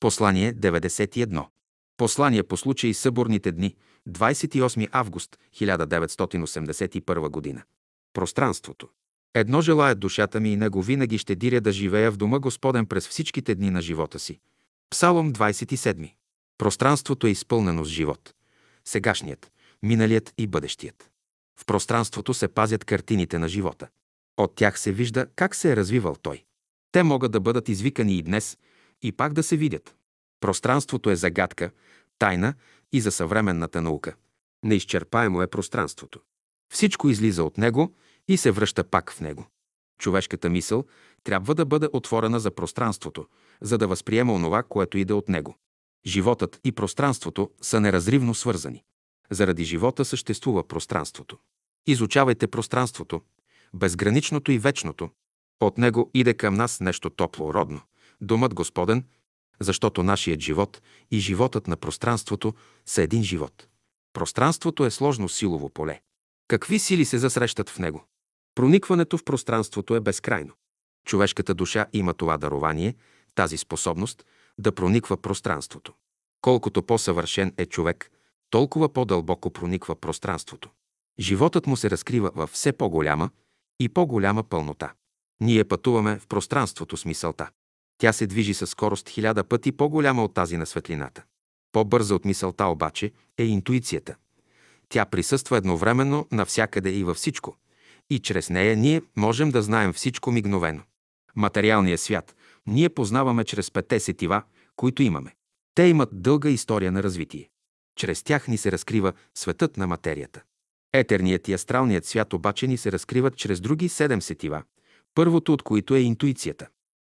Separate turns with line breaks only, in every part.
Послание 91. Послание по случай съборните дни, 28 август 1981 година. Пространството. Едно желая душата ми и него винаги ще диря да живея в дома Господен през всичките дни на живота си. Псалом 27. Пространството е изпълнено с живот. Сегашният, миналият и бъдещият. В пространството се пазят картините на живота. От тях се вижда как се е развивал той. Те могат да бъдат извикани и днес, и пак да се видят. Пространството е загадка, тайна и за съвременната наука. Неизчерпаемо е пространството. Всичко излиза от него и се връща пак в него. Човешката мисъл трябва да бъде отворена за пространството, за да възприема онова, което иде от него. Животът и пространството са неразривно свързани. Заради живота съществува пространството. Изучавайте пространството, безграничното и вечното. От него иде към нас нещо топло, родно. Думът Господен, защото нашият живот и животът на пространството са един живот. Пространството е сложно силово поле. Какви сили се засрещат в него? Проникването в пространството е безкрайно. Човешката душа има това дарование, тази способност да прониква пространството. Колкото по-съвършен е човек, толкова по-дълбоко прониква пространството. Животът му се разкрива във все по-голяма и по-голяма пълнота. Ние пътуваме в пространството с мисълта. Тя се движи със скорост хиляда пъти по-голяма от тази на светлината. По-бърза от мисълта обаче е интуицията. Тя присъства едновременно навсякъде и във всичко. И чрез нея ние можем да знаем всичко мигновено. Материалният свят ние познаваме чрез пете сетива, които имаме. Те имат дълга история на развитие. Чрез тях ни се разкрива светът на материята. Етерният и астралният свят обаче ни се разкриват чрез други седем сетива, първото от които е интуицията.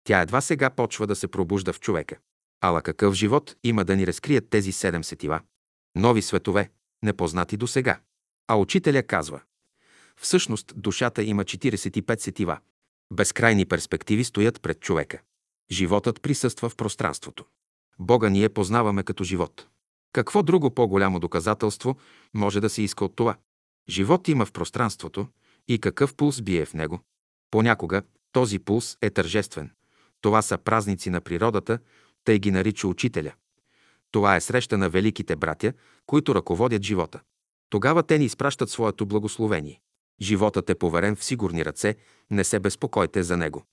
Тя едва сега почва да се пробужда в човека. Ала какъв живот има да ни разкрият тези седем сетива? Нови светове, непознати до сега. А учителя казва, всъщност душата има 45 сетива. Безкрайни перспективи стоят пред човека. Животът присъства в пространството. Бога ние познаваме като живот. Какво друго по-голямо доказателство може да се иска от това? Живот има в пространството и какъв пулс бие в него. Понякога този пулс е тържествен. Това са празници на природата, тъй ги нарича учителя. Това е среща на великите братя, които ръководят живота. Тогава те ни изпращат своето благословение. Животът е поверен в сигурни ръце, не се безпокойте за него.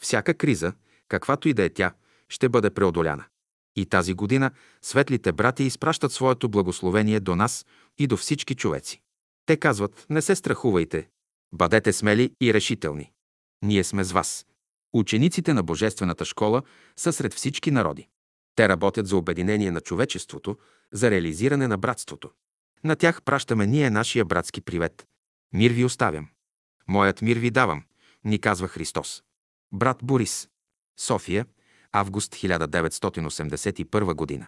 Всяка криза, каквато и да е тя, ще бъде преодоляна. И тази година светлите братя изпращат своето благословение до нас и до всички човеци. Те казват, не се страхувайте, бъдете смели и решителни. Ние сме с вас. Учениците на Божествената школа са сред всички народи. Те работят за обединение на човечеството, за реализиране на братството. На тях пращаме ние нашия братски привет. Мир ви оставям. Моят мир ви давам, ни казва Христос. Брат Борис. София, август 1981 година.